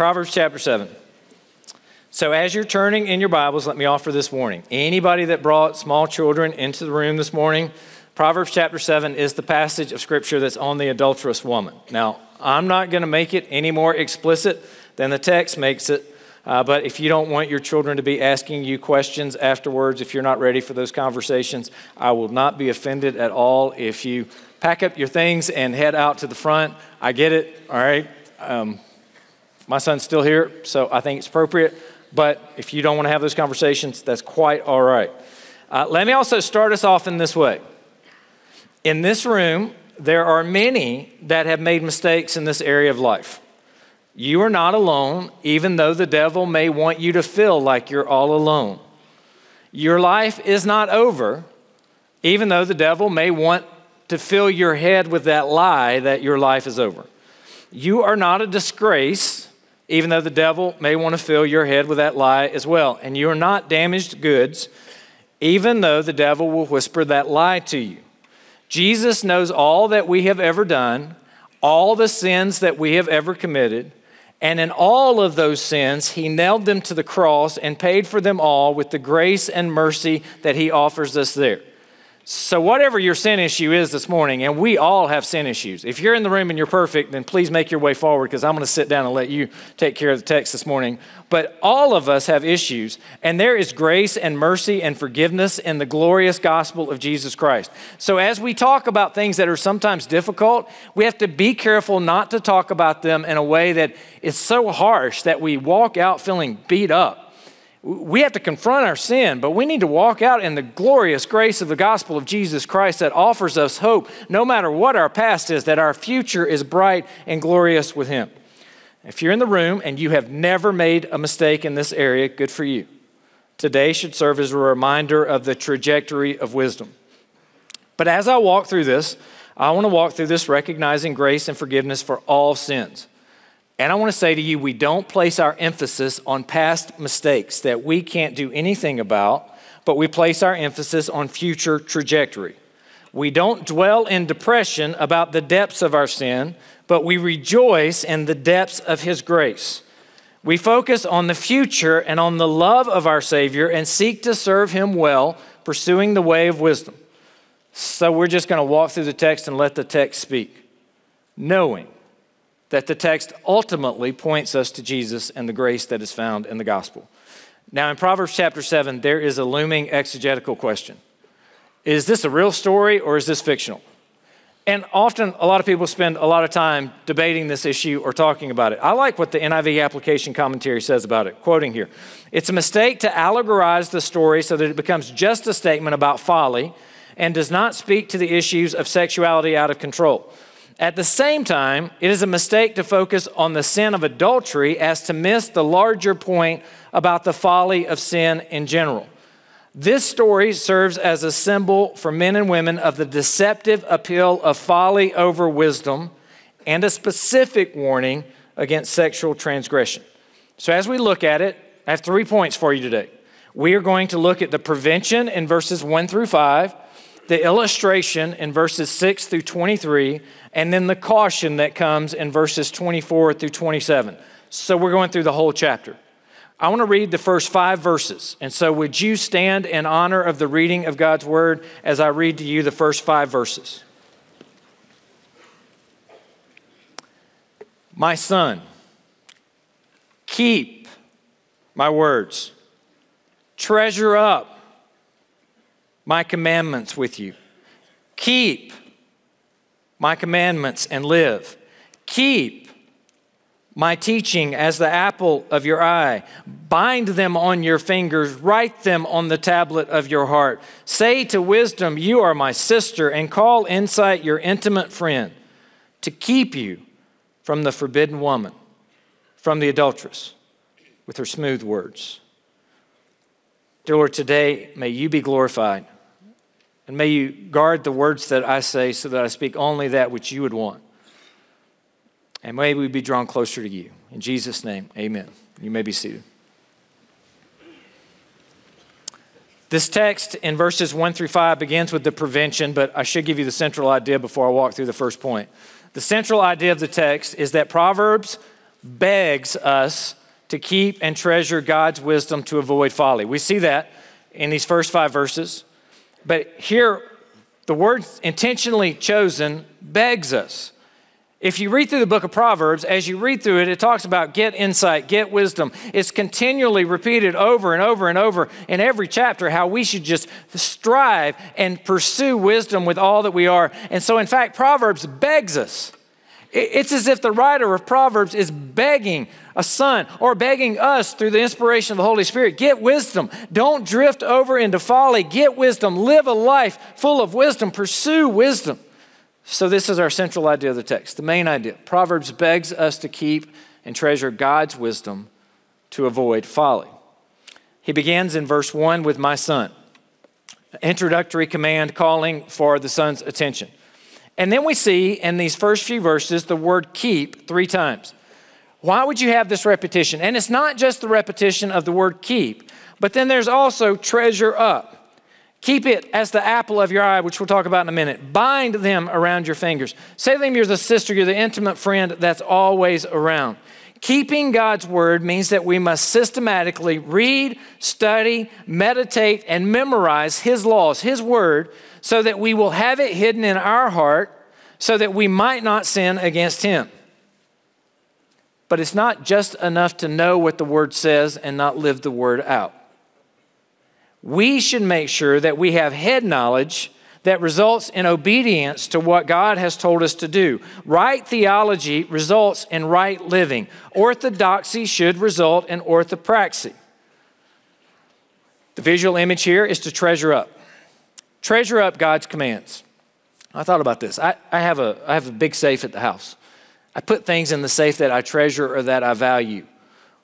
Proverbs chapter 7. So, as you're turning in your Bibles, let me offer this warning. Anybody that brought small children into the room this morning, Proverbs chapter 7 is the passage of Scripture that's on the adulterous woman. Now, I'm not going to make it any more explicit than the text makes it, uh, but if you don't want your children to be asking you questions afterwards, if you're not ready for those conversations, I will not be offended at all if you pack up your things and head out to the front. I get it, all right? Um, my son's still here, so I think it's appropriate. But if you don't want to have those conversations, that's quite all right. Uh, let me also start us off in this way. In this room, there are many that have made mistakes in this area of life. You are not alone, even though the devil may want you to feel like you're all alone. Your life is not over, even though the devil may want to fill your head with that lie that your life is over. You are not a disgrace, even though the devil may want to fill your head with that lie as well. And you are not damaged goods, even though the devil will whisper that lie to you. Jesus knows all that we have ever done, all the sins that we have ever committed, and in all of those sins, he nailed them to the cross and paid for them all with the grace and mercy that he offers us there. So, whatever your sin issue is this morning, and we all have sin issues. If you're in the room and you're perfect, then please make your way forward because I'm going to sit down and let you take care of the text this morning. But all of us have issues, and there is grace and mercy and forgiveness in the glorious gospel of Jesus Christ. So, as we talk about things that are sometimes difficult, we have to be careful not to talk about them in a way that is so harsh that we walk out feeling beat up we have to confront our sin, but we need to walk out in the glorious grace of the gospel of Jesus Christ that offers us hope, no matter what our past is, that our future is bright and glorious with Him. If you're in the room and you have never made a mistake in this area, good for you. Today should serve as a reminder of the trajectory of wisdom. But as I walk through this, I want to walk through this recognizing grace and forgiveness for all sins. And I want to say to you, we don't place our emphasis on past mistakes that we can't do anything about, but we place our emphasis on future trajectory. We don't dwell in depression about the depths of our sin, but we rejoice in the depths of His grace. We focus on the future and on the love of our Savior and seek to serve Him well, pursuing the way of wisdom. So we're just going to walk through the text and let the text speak, knowing that the text ultimately points us to Jesus and the grace that is found in the gospel. Now, in Proverbs chapter 7, there is a looming exegetical question Is this a real story or is this fictional? And often, a lot of people spend a lot of time debating this issue or talking about it. I like what the NIV application commentary says about it, quoting here. It's a mistake to allegorize the story so that it becomes just a statement about folly and does not speak to the issues of sexuality out of control. At the same time, it is a mistake to focus on the sin of adultery as to miss the larger point about the folly of sin in general. This story serves as a symbol for men and women of the deceptive appeal of folly over wisdom and a specific warning against sexual transgression. So, as we look at it, I have three points for you today. We are going to look at the prevention in verses 1 through 5, the illustration in verses 6 through 23, and then the caution that comes in verses 24 through 27. So we're going through the whole chapter. I want to read the first five verses. And so, would you stand in honor of the reading of God's word as I read to you the first five verses? My son, keep my words, treasure up my commandments with you. Keep my commandments and live. Keep my teaching as the apple of your eye. Bind them on your fingers, write them on the tablet of your heart. Say to wisdom, You are my sister, and call insight your intimate friend to keep you from the forbidden woman, from the adulteress with her smooth words. Dear Lord, today may you be glorified. And may you guard the words that I say so that I speak only that which you would want. And may we be drawn closer to you. In Jesus' name, amen. You may be seated. This text in verses 1 through 5 begins with the prevention, but I should give you the central idea before I walk through the first point. The central idea of the text is that Proverbs begs us to keep and treasure God's wisdom to avoid folly. We see that in these first five verses. But here, the word intentionally chosen begs us. If you read through the book of Proverbs, as you read through it, it talks about get insight, get wisdom. It's continually repeated over and over and over in every chapter how we should just strive and pursue wisdom with all that we are. And so, in fact, Proverbs begs us. It's as if the writer of Proverbs is begging a son or begging us through the inspiration of the Holy Spirit get wisdom. Don't drift over into folly. Get wisdom. Live a life full of wisdom. Pursue wisdom. So, this is our central idea of the text, the main idea. Proverbs begs us to keep and treasure God's wisdom to avoid folly. He begins in verse 1 with my son, introductory command calling for the son's attention. And then we see in these first few verses the word keep three times. Why would you have this repetition? And it's not just the repetition of the word keep, but then there's also treasure up. Keep it as the apple of your eye, which we'll talk about in a minute. Bind them around your fingers. Say to them you're the sister, you're the intimate friend that's always around. Keeping God's word means that we must systematically read, study, meditate, and memorize His laws, His word, so that we will have it hidden in our heart so that we might not sin against Him. But it's not just enough to know what the word says and not live the word out we should make sure that we have head knowledge that results in obedience to what God has told us to do. Right theology results in right living. Orthodoxy should result in orthopraxy. The visual image here is to treasure up. Treasure up God's commands. I thought about this. I, I, have a, I have a big safe at the house. I put things in the safe that I treasure or that I value.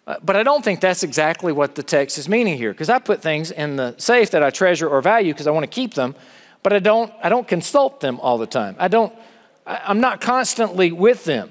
Uh, but I don't think that's exactly what the text is meaning here, because I put things in the safe that I treasure or value because I want to keep them, but I don't, I don't consult them all the time. I don't, I, I'm not constantly with them.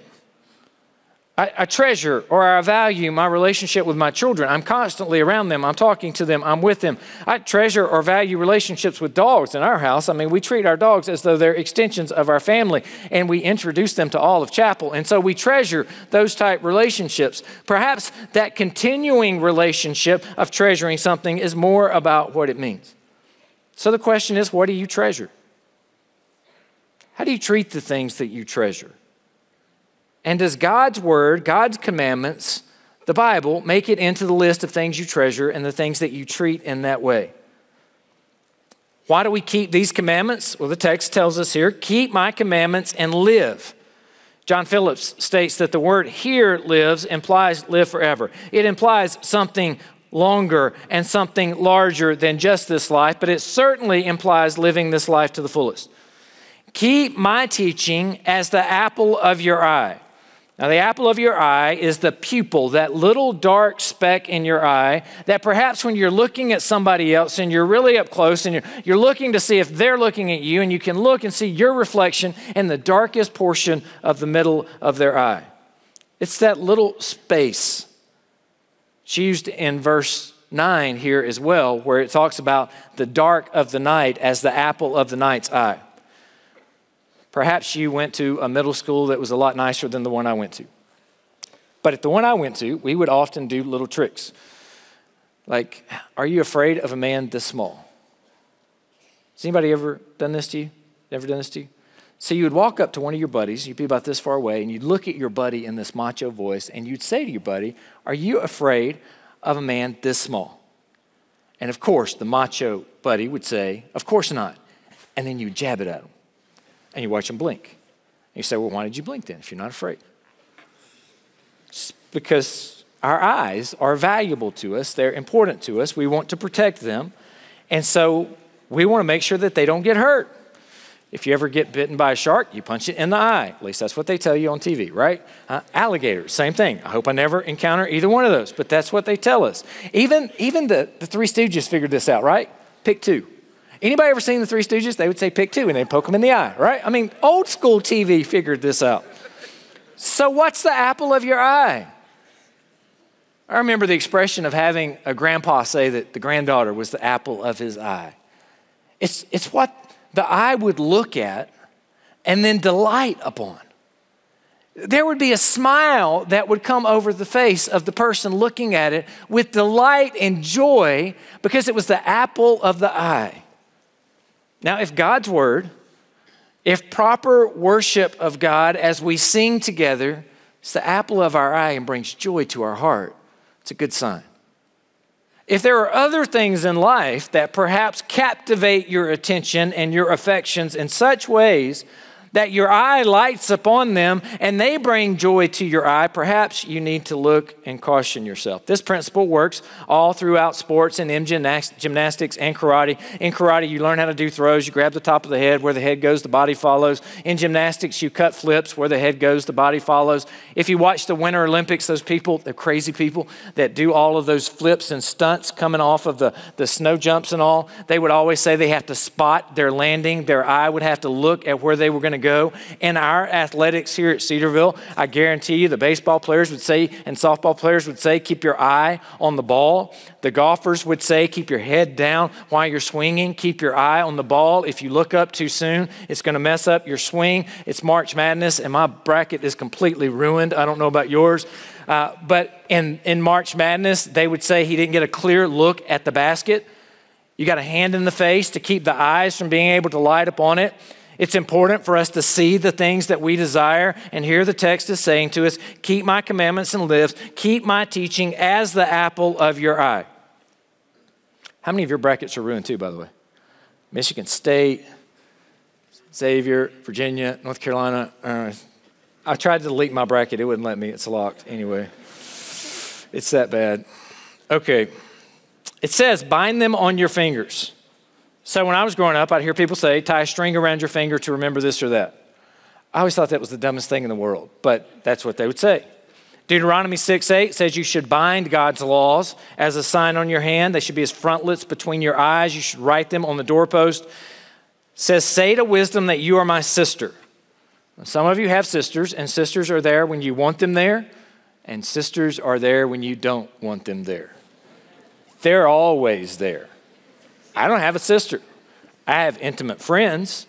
I, I, treasure or I value my relationship with my children. I'm constantly around them. I'm talking to them. I'm with them. I treasure or value relationships with dogs in our house. I mean, we treat our dogs as though they're extensions of our family and we introduce them to all of Chapel. And so we treasure those type relationships. Perhaps that continuing relationship of treasuring something is more about what it means. So the question is what do you treasure? How do you treat the things that you treasure? And does God's word, God's commandments, the Bible, make it into the list of things you treasure and the things that you treat in that way? Why do we keep these commandments? Well, the text tells us here keep my commandments and live. John Phillips states that the word here lives implies live forever. It implies something longer and something larger than just this life, but it certainly implies living this life to the fullest. Keep my teaching as the apple of your eye. Now, the apple of your eye is the pupil, that little dark speck in your eye that perhaps when you're looking at somebody else and you're really up close and you're, you're looking to see if they're looking at you, and you can look and see your reflection in the darkest portion of the middle of their eye. It's that little space. It's used in verse 9 here as well, where it talks about the dark of the night as the apple of the night's eye. Perhaps you went to a middle school that was a lot nicer than the one I went to. But at the one I went to, we would often do little tricks. Like, are you afraid of a man this small? Has anybody ever done this to you? Ever done this to you? So you would walk up to one of your buddies, you'd be about this far away, and you'd look at your buddy in this macho voice, and you'd say to your buddy, Are you afraid of a man this small? And of course, the macho buddy would say, Of course not. And then you would jab it at him and you watch them blink. And you say, Well, why did you blink then if you're not afraid? It's because our eyes are valuable to us, they're important to us. We want to protect them. And so we want to make sure that they don't get hurt. If you ever get bitten by a shark, you punch it in the eye. At least that's what they tell you on TV, right? Uh, alligators, same thing. I hope I never encounter either one of those, but that's what they tell us. Even, even the, the Three Stooges figured this out, right? Pick two. Anybody ever seen the Three Stooges? They would say pick two and they'd poke them in the eye, right? I mean, old school TV figured this out. So, what's the apple of your eye? I remember the expression of having a grandpa say that the granddaughter was the apple of his eye. It's, it's what the eye would look at and then delight upon. there would be a smile that would come over the face of the person looking at it with delight and joy because it was the apple of the eye. Now, if God's word, if proper worship of God as we sing together, it's the apple of our eye and brings joy to our heart, it's a good sign. If there are other things in life that perhaps captivate your attention and your affections in such ways that your eye lights upon them and they bring joy to your eye, perhaps you need to look and caution yourself. This principle works all throughout sports and in gymnastics and karate. In karate, you learn how to do throws. You grab the top of the head, where the head goes, the body follows. In gymnastics, you cut flips, where the head goes, the body follows. If you watch the Winter Olympics, those people, the crazy people that do all of those flips and stunts coming off of the, the snow jumps and all, they would always say they have to spot their landing. Their eye would have to look at where they were going to go. In our athletics here at Cedarville, I guarantee you the baseball players would say and softball players would say, keep your eye on the ball. The golfers would say, keep your head down while you're swinging, keep your eye on the ball. If you look up too soon, it's going to mess up your swing. It's March Madness, and my bracket is completely ruined. I don't know about yours. Uh, but in, in March Madness, they would say he didn't get a clear look at the basket. You got a hand in the face to keep the eyes from being able to light upon it. It's important for us to see the things that we desire. And here the text is saying to us keep my commandments and live, keep my teaching as the apple of your eye. How many of your brackets are ruined too, by the way? Michigan State, Xavier, Virginia, North Carolina. Uh, I tried to delete my bracket, it wouldn't let me. It's locked anyway. It's that bad. Okay. It says, bind them on your fingers. So when I was growing up, I'd hear people say, tie a string around your finger to remember this or that. I always thought that was the dumbest thing in the world, but that's what they would say. Deuteronomy 6 8 says you should bind God's laws as a sign on your hand. They should be as frontlets between your eyes. You should write them on the doorpost. It says, Say to wisdom that you are my sister. Some of you have sisters, and sisters are there when you want them there, and sisters are there when you don't want them there. They're always there. I don't have a sister. I have intimate friends.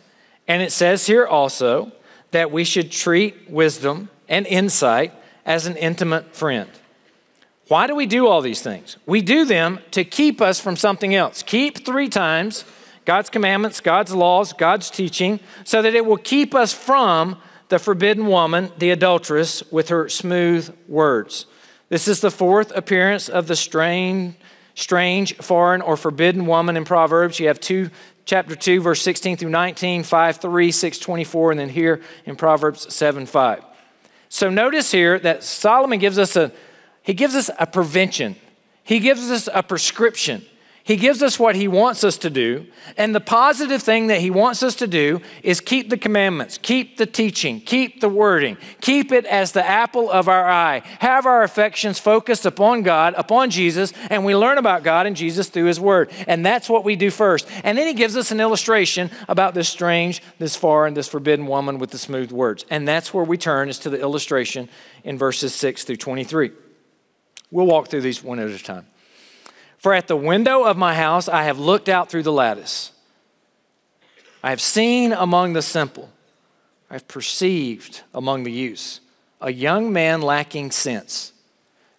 And it says here also that we should treat wisdom and insight as an intimate friend. Why do we do all these things? We do them to keep us from something else. Keep three times God's commandments, God's laws, God's teaching, so that it will keep us from the forbidden woman, the adulteress, with her smooth words. This is the fourth appearance of the strange strange, foreign, or forbidden woman in Proverbs. You have two, chapter 2, verse 16 through 19, 5, 3, 6, 24, and then here in Proverbs 7, 5. So notice here that Solomon gives us a, he gives us a prevention. He gives us a prescription. He gives us what He wants us to do. And the positive thing that He wants us to do is keep the commandments, keep the teaching, keep the wording, keep it as the apple of our eye. Have our affections focused upon God, upon Jesus, and we learn about God and Jesus through His Word. And that's what we do first. And then He gives us an illustration about this strange, this foreign, this forbidden woman with the smooth words. And that's where we turn, is to the illustration in verses 6 through 23. We'll walk through these one at a time. For at the window of my house I have looked out through the lattice. I have seen among the simple, I have perceived among the youths, a young man lacking sense.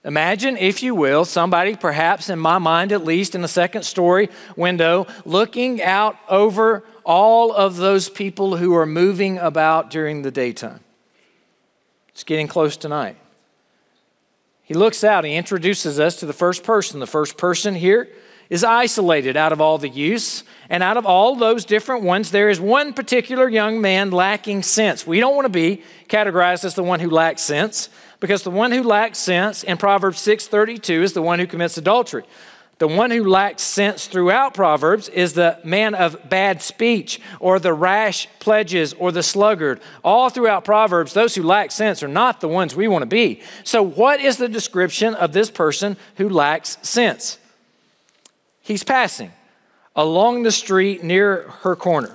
Imagine, if you will, somebody, perhaps in my mind at least, in the second story window, looking out over all of those people who are moving about during the daytime. It's getting close tonight. He looks out, he introduces us to the first person. The first person here is isolated out of all the youths. And out of all those different ones, there is one particular young man lacking sense. We don't want to be categorized as the one who lacks sense because the one who lacks sense in Proverbs 6:32 is the one who commits adultery. The one who lacks sense throughout Proverbs is the man of bad speech or the rash pledges or the sluggard. All throughout Proverbs, those who lack sense are not the ones we want to be. So, what is the description of this person who lacks sense? He's passing along the street near her corner,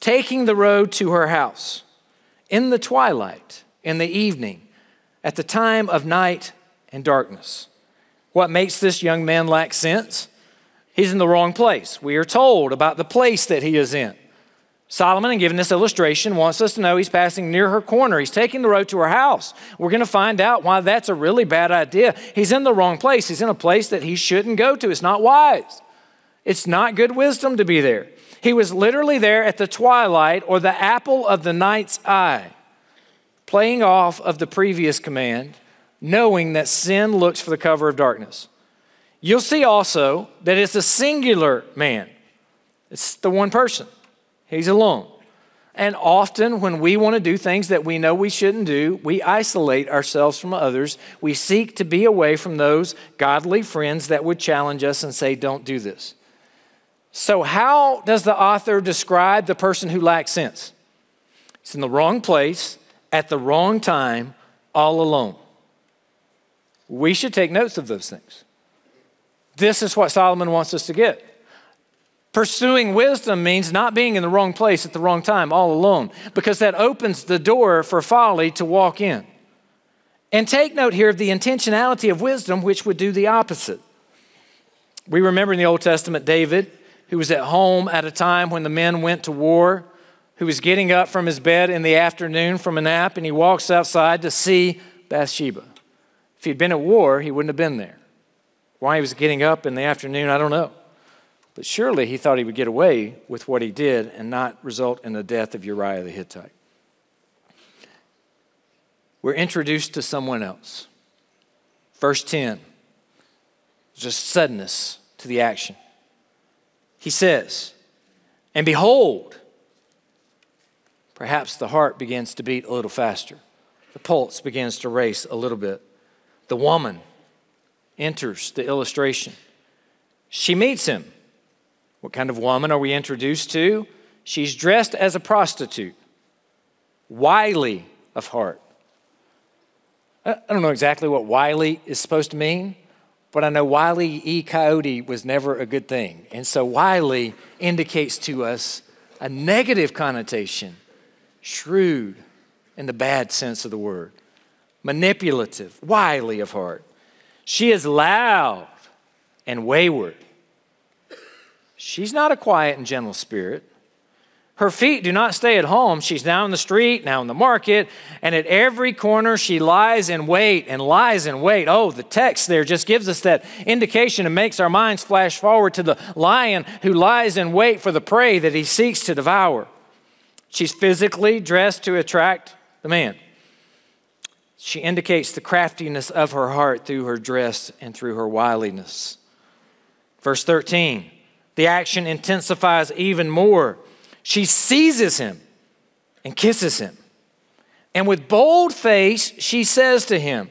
taking the road to her house in the twilight, in the evening, at the time of night and darkness. What makes this young man lack sense? He's in the wrong place. We are told about the place that he is in. Solomon, in giving this illustration, wants us to know he's passing near her corner. He's taking the road to her house. We're going to find out why that's a really bad idea. He's in the wrong place. He's in a place that he shouldn't go to. It's not wise. It's not good wisdom to be there. He was literally there at the twilight or the apple of the night's eye, playing off of the previous command, knowing that sin looks for the cover of darkness. You'll see also that it's a singular man, it's the one person. He's alone. And often, when we want to do things that we know we shouldn't do, we isolate ourselves from others. We seek to be away from those godly friends that would challenge us and say, Don't do this. So, how does the author describe the person who lacks sense? He's in the wrong place, at the wrong time, all alone. We should take notes of those things. This is what Solomon wants us to get. Pursuing wisdom means not being in the wrong place at the wrong time, all alone, because that opens the door for folly to walk in. And take note here of the intentionality of wisdom, which would do the opposite. We remember in the Old Testament David, who was at home at a time when the men went to war, who was getting up from his bed in the afternoon from a nap, and he walks outside to see Bathsheba. If he'd been at war, he wouldn't have been there. Why he was getting up in the afternoon, I don't know. But surely he thought he would get away with what he did and not result in the death of Uriah the Hittite. We're introduced to someone else. Verse 10, just suddenness to the action. He says, And behold, perhaps the heart begins to beat a little faster, the pulse begins to race a little bit. The woman enters the illustration. She meets him. What kind of woman are we introduced to? She's dressed as a prostitute, wily of heart. I don't know exactly what wily is supposed to mean, but I know wily e coyote was never a good thing. And so wily indicates to us a negative connotation, shrewd in the bad sense of the word, manipulative, wily of heart. She is loud and wayward. She's not a quiet and gentle spirit. Her feet do not stay at home. She's now in the street, now in the market, and at every corner she lies in wait and lies in wait. Oh, the text there just gives us that indication and makes our minds flash forward to the lion who lies in wait for the prey that he seeks to devour. She's physically dressed to attract the man. She indicates the craftiness of her heart through her dress and through her wiliness. Verse 13 the action intensifies even more. She seizes him and kisses him. And with bold face, she says to him,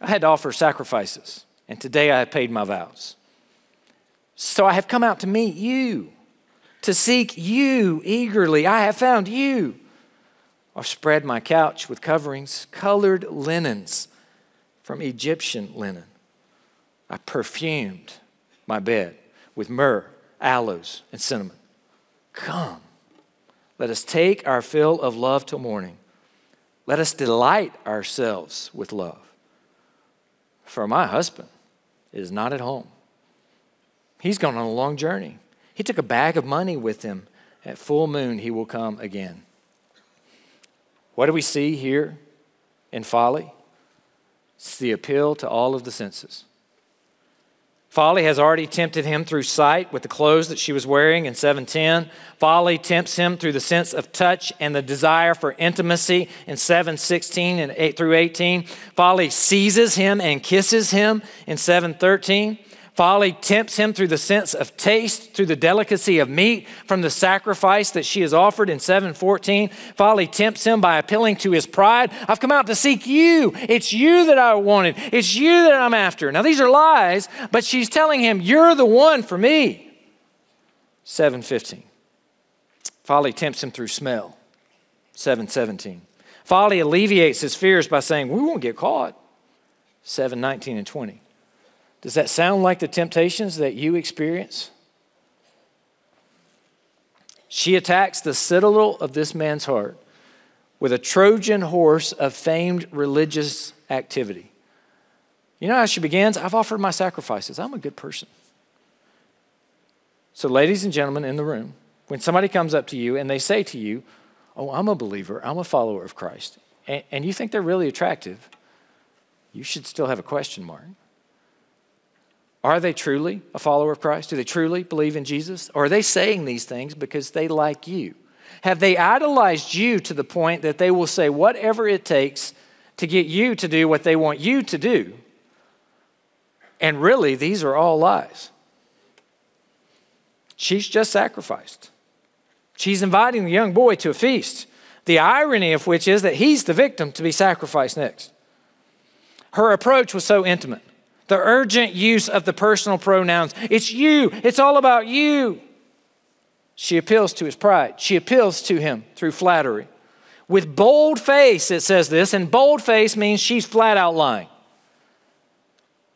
I had to offer sacrifices, and today I have paid my vows. So I have come out to meet you, to seek you eagerly. I have found you. I've spread my couch with coverings, colored linens from Egyptian linen. I perfumed my bed with myrrh, aloes, and cinnamon. Come, let us take our fill of love till morning. Let us delight ourselves with love. For my husband is not at home. He's gone on a long journey. He took a bag of money with him. At full moon, he will come again. What do we see here in folly? It's the appeal to all of the senses. Folly has already tempted him through sight with the clothes that she was wearing in 710. Folly tempts him through the sense of touch and the desire for intimacy in 716 and 8 through 18. Folly seizes him and kisses him in 713. Folly tempts him through the sense of taste, through the delicacy of meat from the sacrifice that she has offered in 714. Folly tempts him by appealing to his pride. I've come out to seek you. It's you that I wanted. It's you that I'm after. Now, these are lies, but she's telling him, You're the one for me. 715. Folly tempts him through smell. 717. Folly alleviates his fears by saying, We won't get caught. 719 and 20. Does that sound like the temptations that you experience? She attacks the citadel of this man's heart with a Trojan horse of famed religious activity. You know how she begins? I've offered my sacrifices. I'm a good person. So, ladies and gentlemen in the room, When somebody comes up to you and they say to you, Oh, I'm a believer, I'm a follower of Christ, and, and you think they're really attractive, you should still have a question mark. Are they truly a follower of Christ? Do they truly believe in Jesus? Or are they saying these things because they like you? Have they idolized you to the point that they will say whatever it takes to get you to do what they want you to do? And really, these are all lies. She's just sacrificed. She's inviting the young boy to a feast, the irony of which is that he's the victim to be sacrificed next. Her approach was so intimate. The urgent use of the personal pronouns. It's you. It's all about you. She appeals to his pride. She appeals to him through flattery. With bold face, it says this, and bold face means she's flat out lying.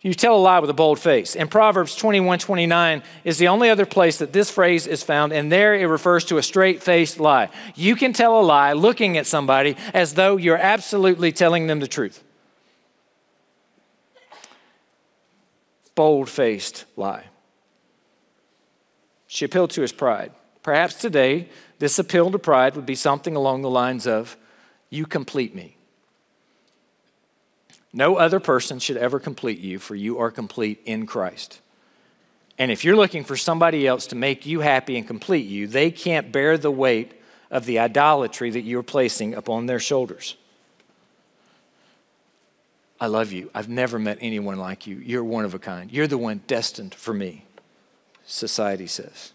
You tell a lie with a bold face. And Proverbs 21 29 is the only other place that this phrase is found, and there it refers to a straight faced lie. You can tell a lie looking at somebody as though you're absolutely telling them the truth. Bold faced lie. She appealed to his pride. Perhaps today, this appeal to pride would be something along the lines of, You complete me. No other person should ever complete you, for you are complete in Christ. And if you're looking for somebody else to make you happy and complete you, they can't bear the weight of the idolatry that you're placing upon their shoulders. I love you. I've never met anyone like you. You're one of a kind. You're the one destined for me, society says.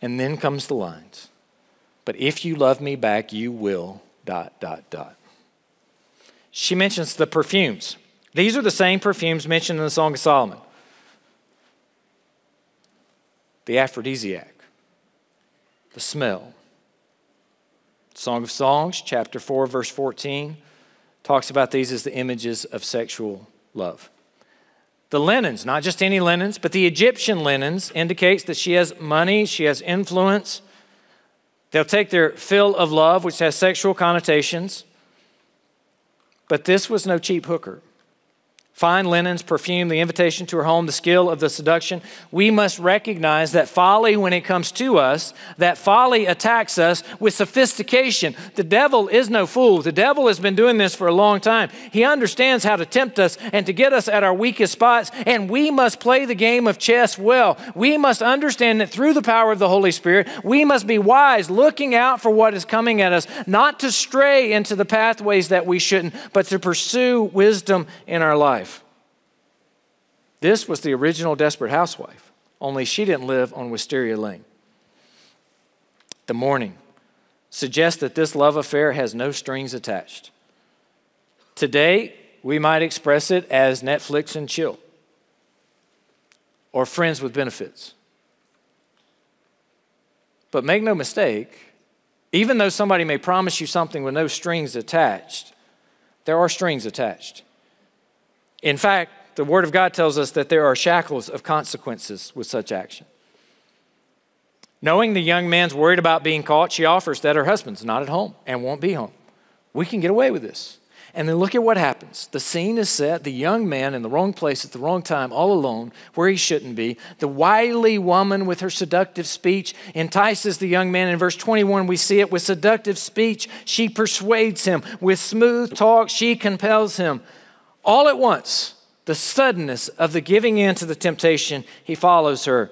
And then comes the lines. But if you love me back, you will, dot, dot, dot. She mentions the perfumes. These are the same perfumes mentioned in the Song of Solomon the aphrodisiac, the smell. Song of Songs, chapter 4, verse 14 talks about these as the images of sexual love. The linens, not just any linens, but the Egyptian linens, indicates that she has money, she has influence. They'll take their fill of love, which has sexual connotations. But this was no cheap hooker fine linens, perfume, the invitation to her home, the skill of the seduction. We must recognize that folly, when it comes to us, that folly attacks us with sophistication. The devil is no fool. The devil has been doing this for a long time. He understands how to tempt us and to get us at our weakest spots, and we must play the game of chess well. We must understand that through the power of the Holy Spirit, we must be wise, looking out for what is coming at us, not to stray into the pathways that we shouldn't, but to pursue wisdom in our life. This was the original Desperate Housewife, only she didn't live on Wisteria Lane. The morning suggests that this love affair has no strings attached. Today, we might express it as Netflix and chill or friends with benefits. But make no mistake, even though somebody may promise you something with no strings attached, there are strings attached. In fact, the Word of God tells us that there are shackles of consequences with such action. Knowing the young man's worried about being caught, she offers that her husband's not at home and won't be home. We can get away with this. And then look at what happens. The scene is set, the young man in the wrong place at the wrong time, all alone, where he shouldn't be. The wily woman with her seductive speech entices the young man. In verse 21, we see it with seductive speech, she persuades him. With smooth talk, she compels him. All at once, the suddenness of the giving in to the temptation, he follows her.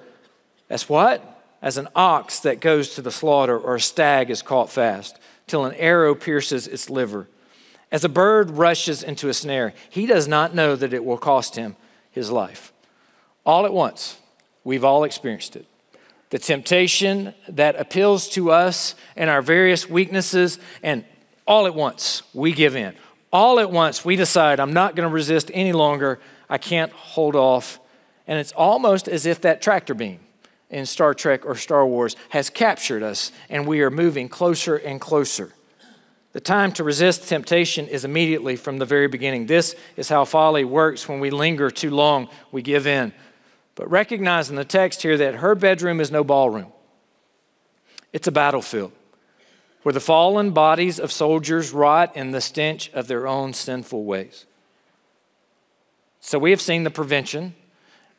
As what? As an ox that goes to the slaughter or a stag is caught fast till an arrow pierces its liver. As a bird rushes into a snare, he does not know that it will cost him his life. All at once, we've all experienced it. The temptation that appeals to us and our various weaknesses, and all at once, we give in all at once we decide, I'm not going to resist any longer. I can't hold off. And it's almost as if that tractor beam in Star Trek or Star Wars has captured us and we are moving closer and closer. The time to resist temptation is immediately from the very beginning. This is how folly works. When we linger too long, we give in. But recognize in the text here that her bedroom is no ballroom, it's a battlefield where the fallen bodies of soldiers rot in the stench of their own sinful ways. So we have seen the prevention,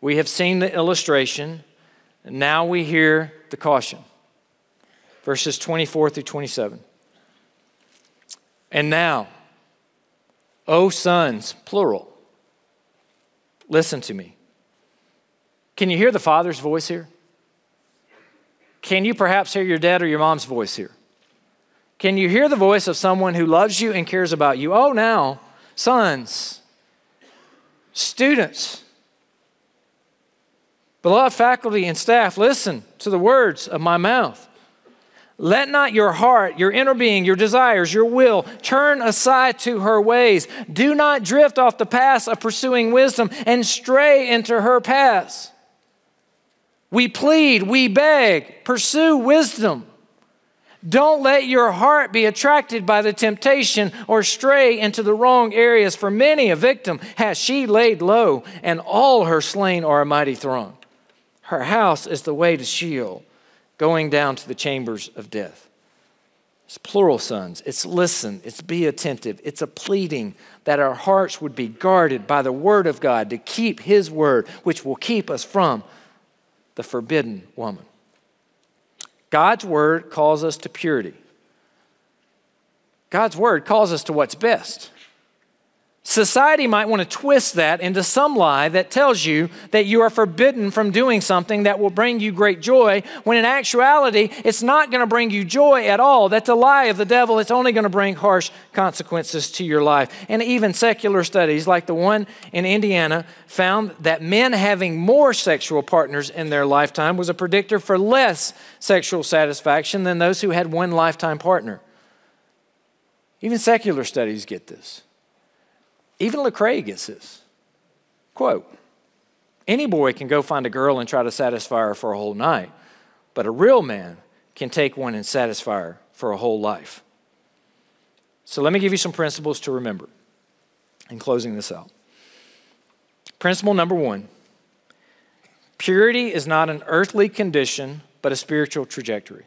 we have seen the illustration, and now we hear the caution. verses 24 through 27. And now, O sons, plural, listen to me. Can you hear the Father's voice here? Can you perhaps hear your dad or your mom's voice here? Can you hear the voice of someone who loves you and cares about you? Oh, now, sons, students, beloved faculty and staff, listen to the words of my mouth. Let not your heart, your inner being, your desires, your will turn aside to her ways. Do not drift off the path of pursuing wisdom and stray into her paths. We plead, we beg, pursue wisdom. Don't let your heart be attracted by the temptation or stray into the wrong areas, for many a victim has she laid low, and all her slain are a mighty throng. Her house is the way to Sheol going down to the chambers of death. It's plural sons. It's listen, it's be attentive. It's a pleading that our hearts would be guarded by the word of God to keep his word, which will keep us from the forbidden woman. God's word calls us to purity. God's word calls us to what's best. Society might want to twist that into some lie that tells you that you are forbidden from doing something that will bring you great joy, when in actuality, it's not going to bring you joy at all. That's a lie of the devil. It's only going to bring harsh consequences to your life. And even secular studies, like the one in Indiana, found that men having more sexual partners in their lifetime was a predictor for less sexual satisfaction than those who had one lifetime partner. Even secular studies get this. Even Lecrae gets this. Quote Any boy can go find a girl and try to satisfy her for a whole night, but a real man can take one and satisfy her for a whole life. So let me give you some principles to remember in closing this out. Principle number one purity is not an earthly condition, but a spiritual trajectory.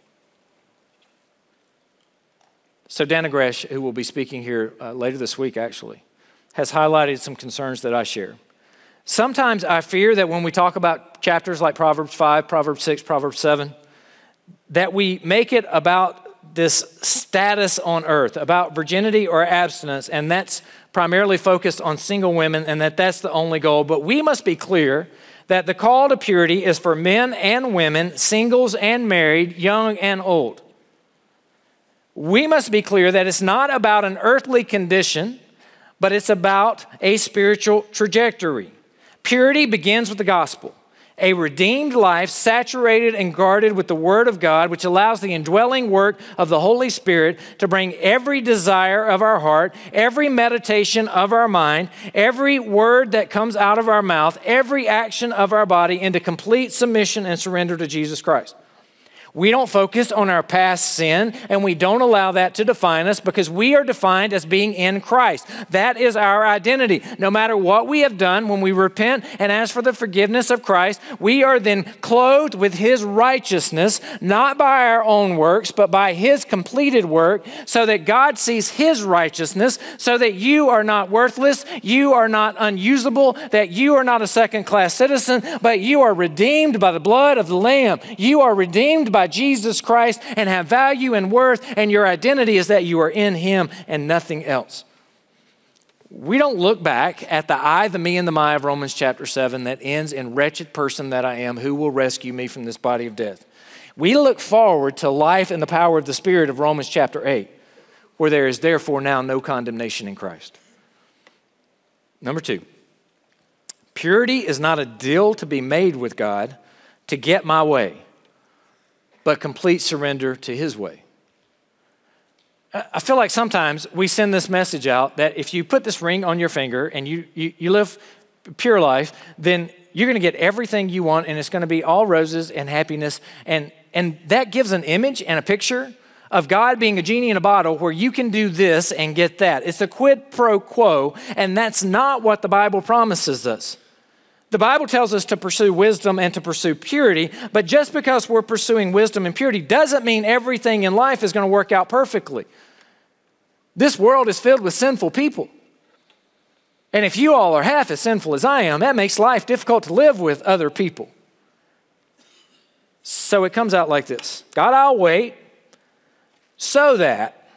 So, Dannah Gresh, who will be speaking here uh, later this week, actually, has highlighted some concerns that I share. Sometimes I fear that when we talk about chapters like Proverbs 5, Proverbs 6, Proverbs 7, that we make it about this status on earth, about virginity or abstinence, and that's primarily focused on single women, and that that's the only goal. But we must be clear that the call to purity is for men and women, singles and married, young and old. We must be clear that it's not about an earthly condition but it's about a spiritual trajectory. Purity begins with the gospel. A redeemed life saturated and guarded with the Word of God, which allows the indwelling work of the Holy Spirit to bring every desire of our heart, every meditation of our mind, every word that comes out of our mouth, every action of our body into complete submission and surrender to Jesus Christ. We don't focus on our past sin and we don't allow that to define us because we are defined as being in Christ. That is our identity. No matter what we have done, when we repent and ask for the forgiveness of Christ, we are then clothed with His righteousness, not by our own works, but by His completed work, so that God sees His righteousness, so that you are not worthless, you are not unusable, that you are not a second class citizen, but you are redeemed by the blood of the Lamb. You are redeemed by Jesus Christ and have value and worth, and your identity is that you are in Him and nothing else. We don't look back at the I, the me, and the my of Romans chapter 7 that ends in wretched person that I am, who will rescue me from this body of death. We look forward to life and the power of the Spirit of Romans chapter 8, where there is therefore now no condemnation in Christ. Number two, purity is not a deal to be made with God to get my way but complete surrender to His way. I feel like sometimes we send this message out that if you put this ring on your finger and you, you, you live pure life, then you're going to get everything you want and it's going to be all roses and happiness. And, and that gives an image and a picture of God being a genie in a bottle where you can do this and get that. It's a quid pro quo, and that's not what the Bible promises us. The Bible tells us to pursue wisdom and to pursue purity, but just because we're pursuing wisdom and purity doesn't mean everything in life is going to work out perfectly. This world is filled with sinful people. And if you all are half as sinful as I am, that makes life difficult to live with other people. So it comes out like this God, I'll wait so that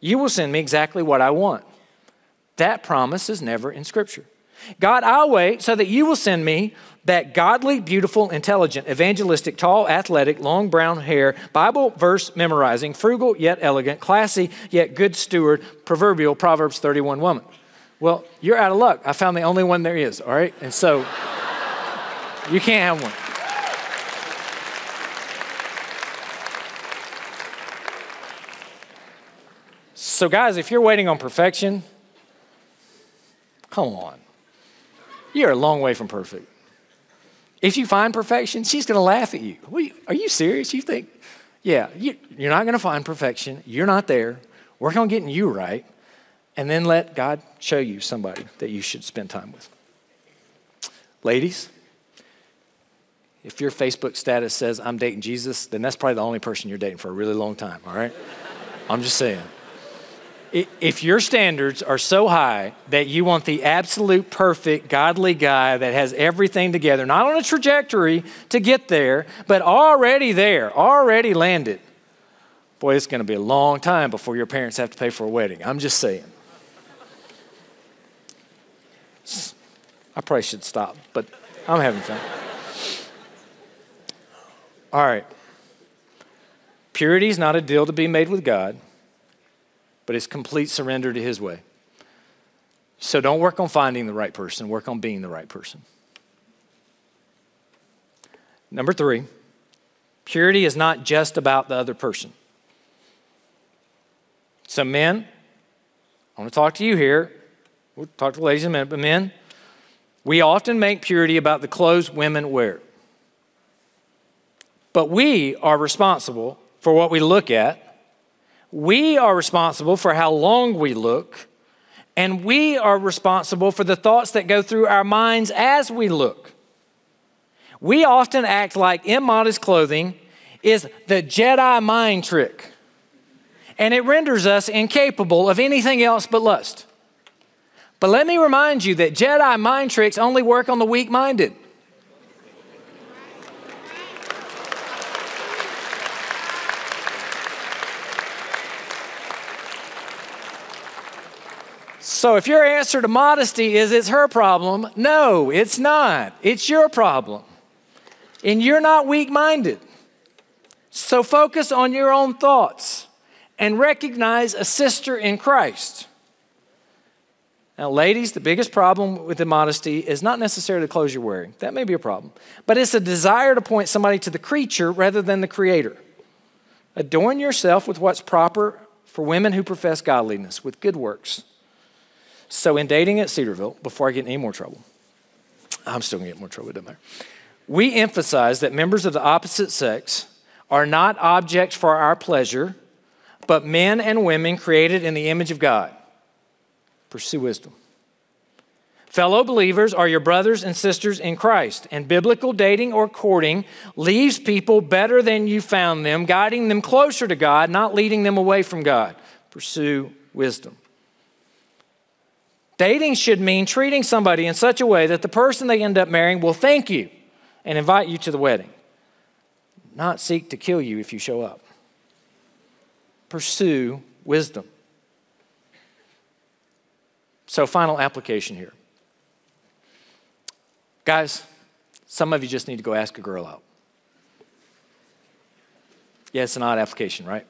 you will send me exactly what I want. That promise is never in Scripture. God, I'll wait so that you will send me that godly, beautiful, intelligent, evangelistic, tall, athletic, long brown hair, Bible verse memorizing, frugal yet elegant, classy yet good steward, proverbial Proverbs 31 woman. Well, you're out of luck. I found the only one there is, all right? And so you can't have one. So, guys, if you're waiting on perfection, come on. You're a long way from perfect. If you find perfection, she's going to laugh at you. Are you serious? You think, yeah, you, are not going to find perfection. You're not there. Work on getting you right. And then let God show you somebody that you should spend time with. Ladies, if your Facebook status says, I'm dating Jesus, then that's probably the only person you're dating for a really long time, all right? I'm just saying if your standards are so high that you want the absolute perfect godly guy that has everything together, not on a trajectory to get there, but already there, already landed, boy, it's going to be a long time before your parents have to pay for a wedding. I'm just saying. I probably should stop, but I'm having fun. All right. Purity is not a deal to be made with God but it's complete surrender to His way. So don't work on finding the right person, work on being the right person. Number three, purity is not just about the other person. So, men, I want to talk to you here. We'll talk to the ladies in a minute, but men, we often make purity about the clothes women wear. But we are responsible for what we look at we are responsible for how long we look, and we are responsible for the thoughts that go through our minds as we look. We often act like immodest clothing is the Jedi mind trick, and it renders us incapable of anything else but lust. But let me remind you that Jedi mind tricks only work on the weak minded. So if your answer to modesty is it's her problem, no, it's not. It's your problem. And you're not weak minded. So focus on your own thoughts and recognize a sister in Christ. Now, ladies, the biggest problem with immodesty is not necessarily the clothes you're wearing. That may be a problem. But it's a desire to point somebody to the creature rather than the creator. Adorn yourself with what's proper for women who profess godliness, with good works so, in dating at Cedarville, before I get any more trouble, I'm still gonna get more trouble, doesn't matter. We emphasize that members of the opposite sex are not objects for our pleasure, but men and women created in the image of God. Pursue wisdom. Fellow believers are your brothers and sisters in Christ, and biblical dating or courting leaves people better than you found them, guiding them closer to God, not leading them away from God. Pursue wisdom. Dating should mean treating somebody in such a way that the person they end up marrying will thank you and invite you to the wedding, not seek to kill you if you show up. Pursue wisdom. So, final application here. Guys, some of you just need to go ask a girl out. Yeah, it's an odd application, right?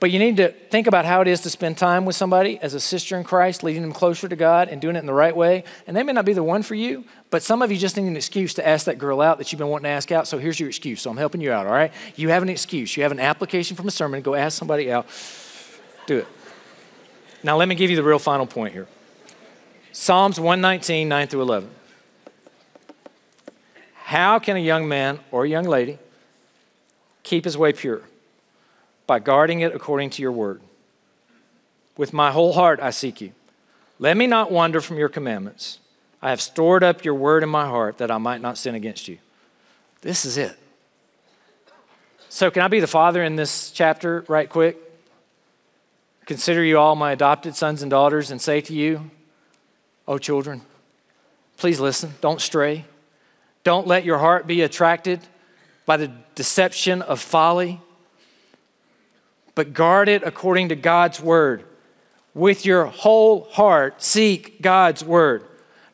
But you need to think about how it is to spend time with somebody as a sister in Christ, leading them closer to God and doing it in the right way. And they may not be the one for you, but some of you just need an excuse to ask that girl out that you've been wanting to ask out. So here's your excuse. So I'm helping you out, all right? You have an excuse. You have an application from a sermon. Go ask somebody out. Do it. Now, let me give you the real final point here Psalms 119, 9 through 11. How can a young man or a young lady keep his way pure? By guarding it according to your word. With my whole heart I seek you. Let me not wander from your commandments. I have stored up your word in my heart that I might not sin against you. This is it. So, can I be the father in this chapter, right quick? Consider you all my adopted sons and daughters and say to you, Oh, children, please listen, don't stray. Don't let your heart be attracted by the deception of folly but guard it according to God's word. With your whole heart, seek God's word.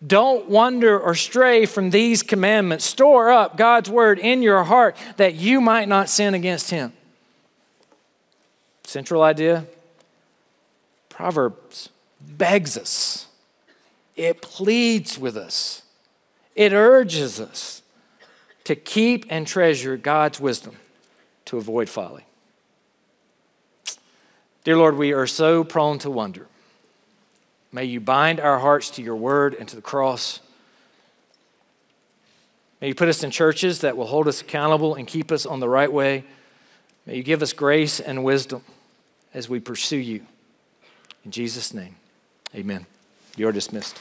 Don't wander or stray from these commandments. Store up God's word in your heart that you might not sin against him. Central idea Proverbs begs us, it pleads with us, it urges us to keep and treasure God's wisdom to avoid folly. Dear Lord, we are so prone to wonder. May you bind our hearts to your word and to the cross. May you put us in churches that will hold us accountable and keep us on the right way. May you give us grace and wisdom as we pursue you. In Jesus' name, amen. You are dismissed.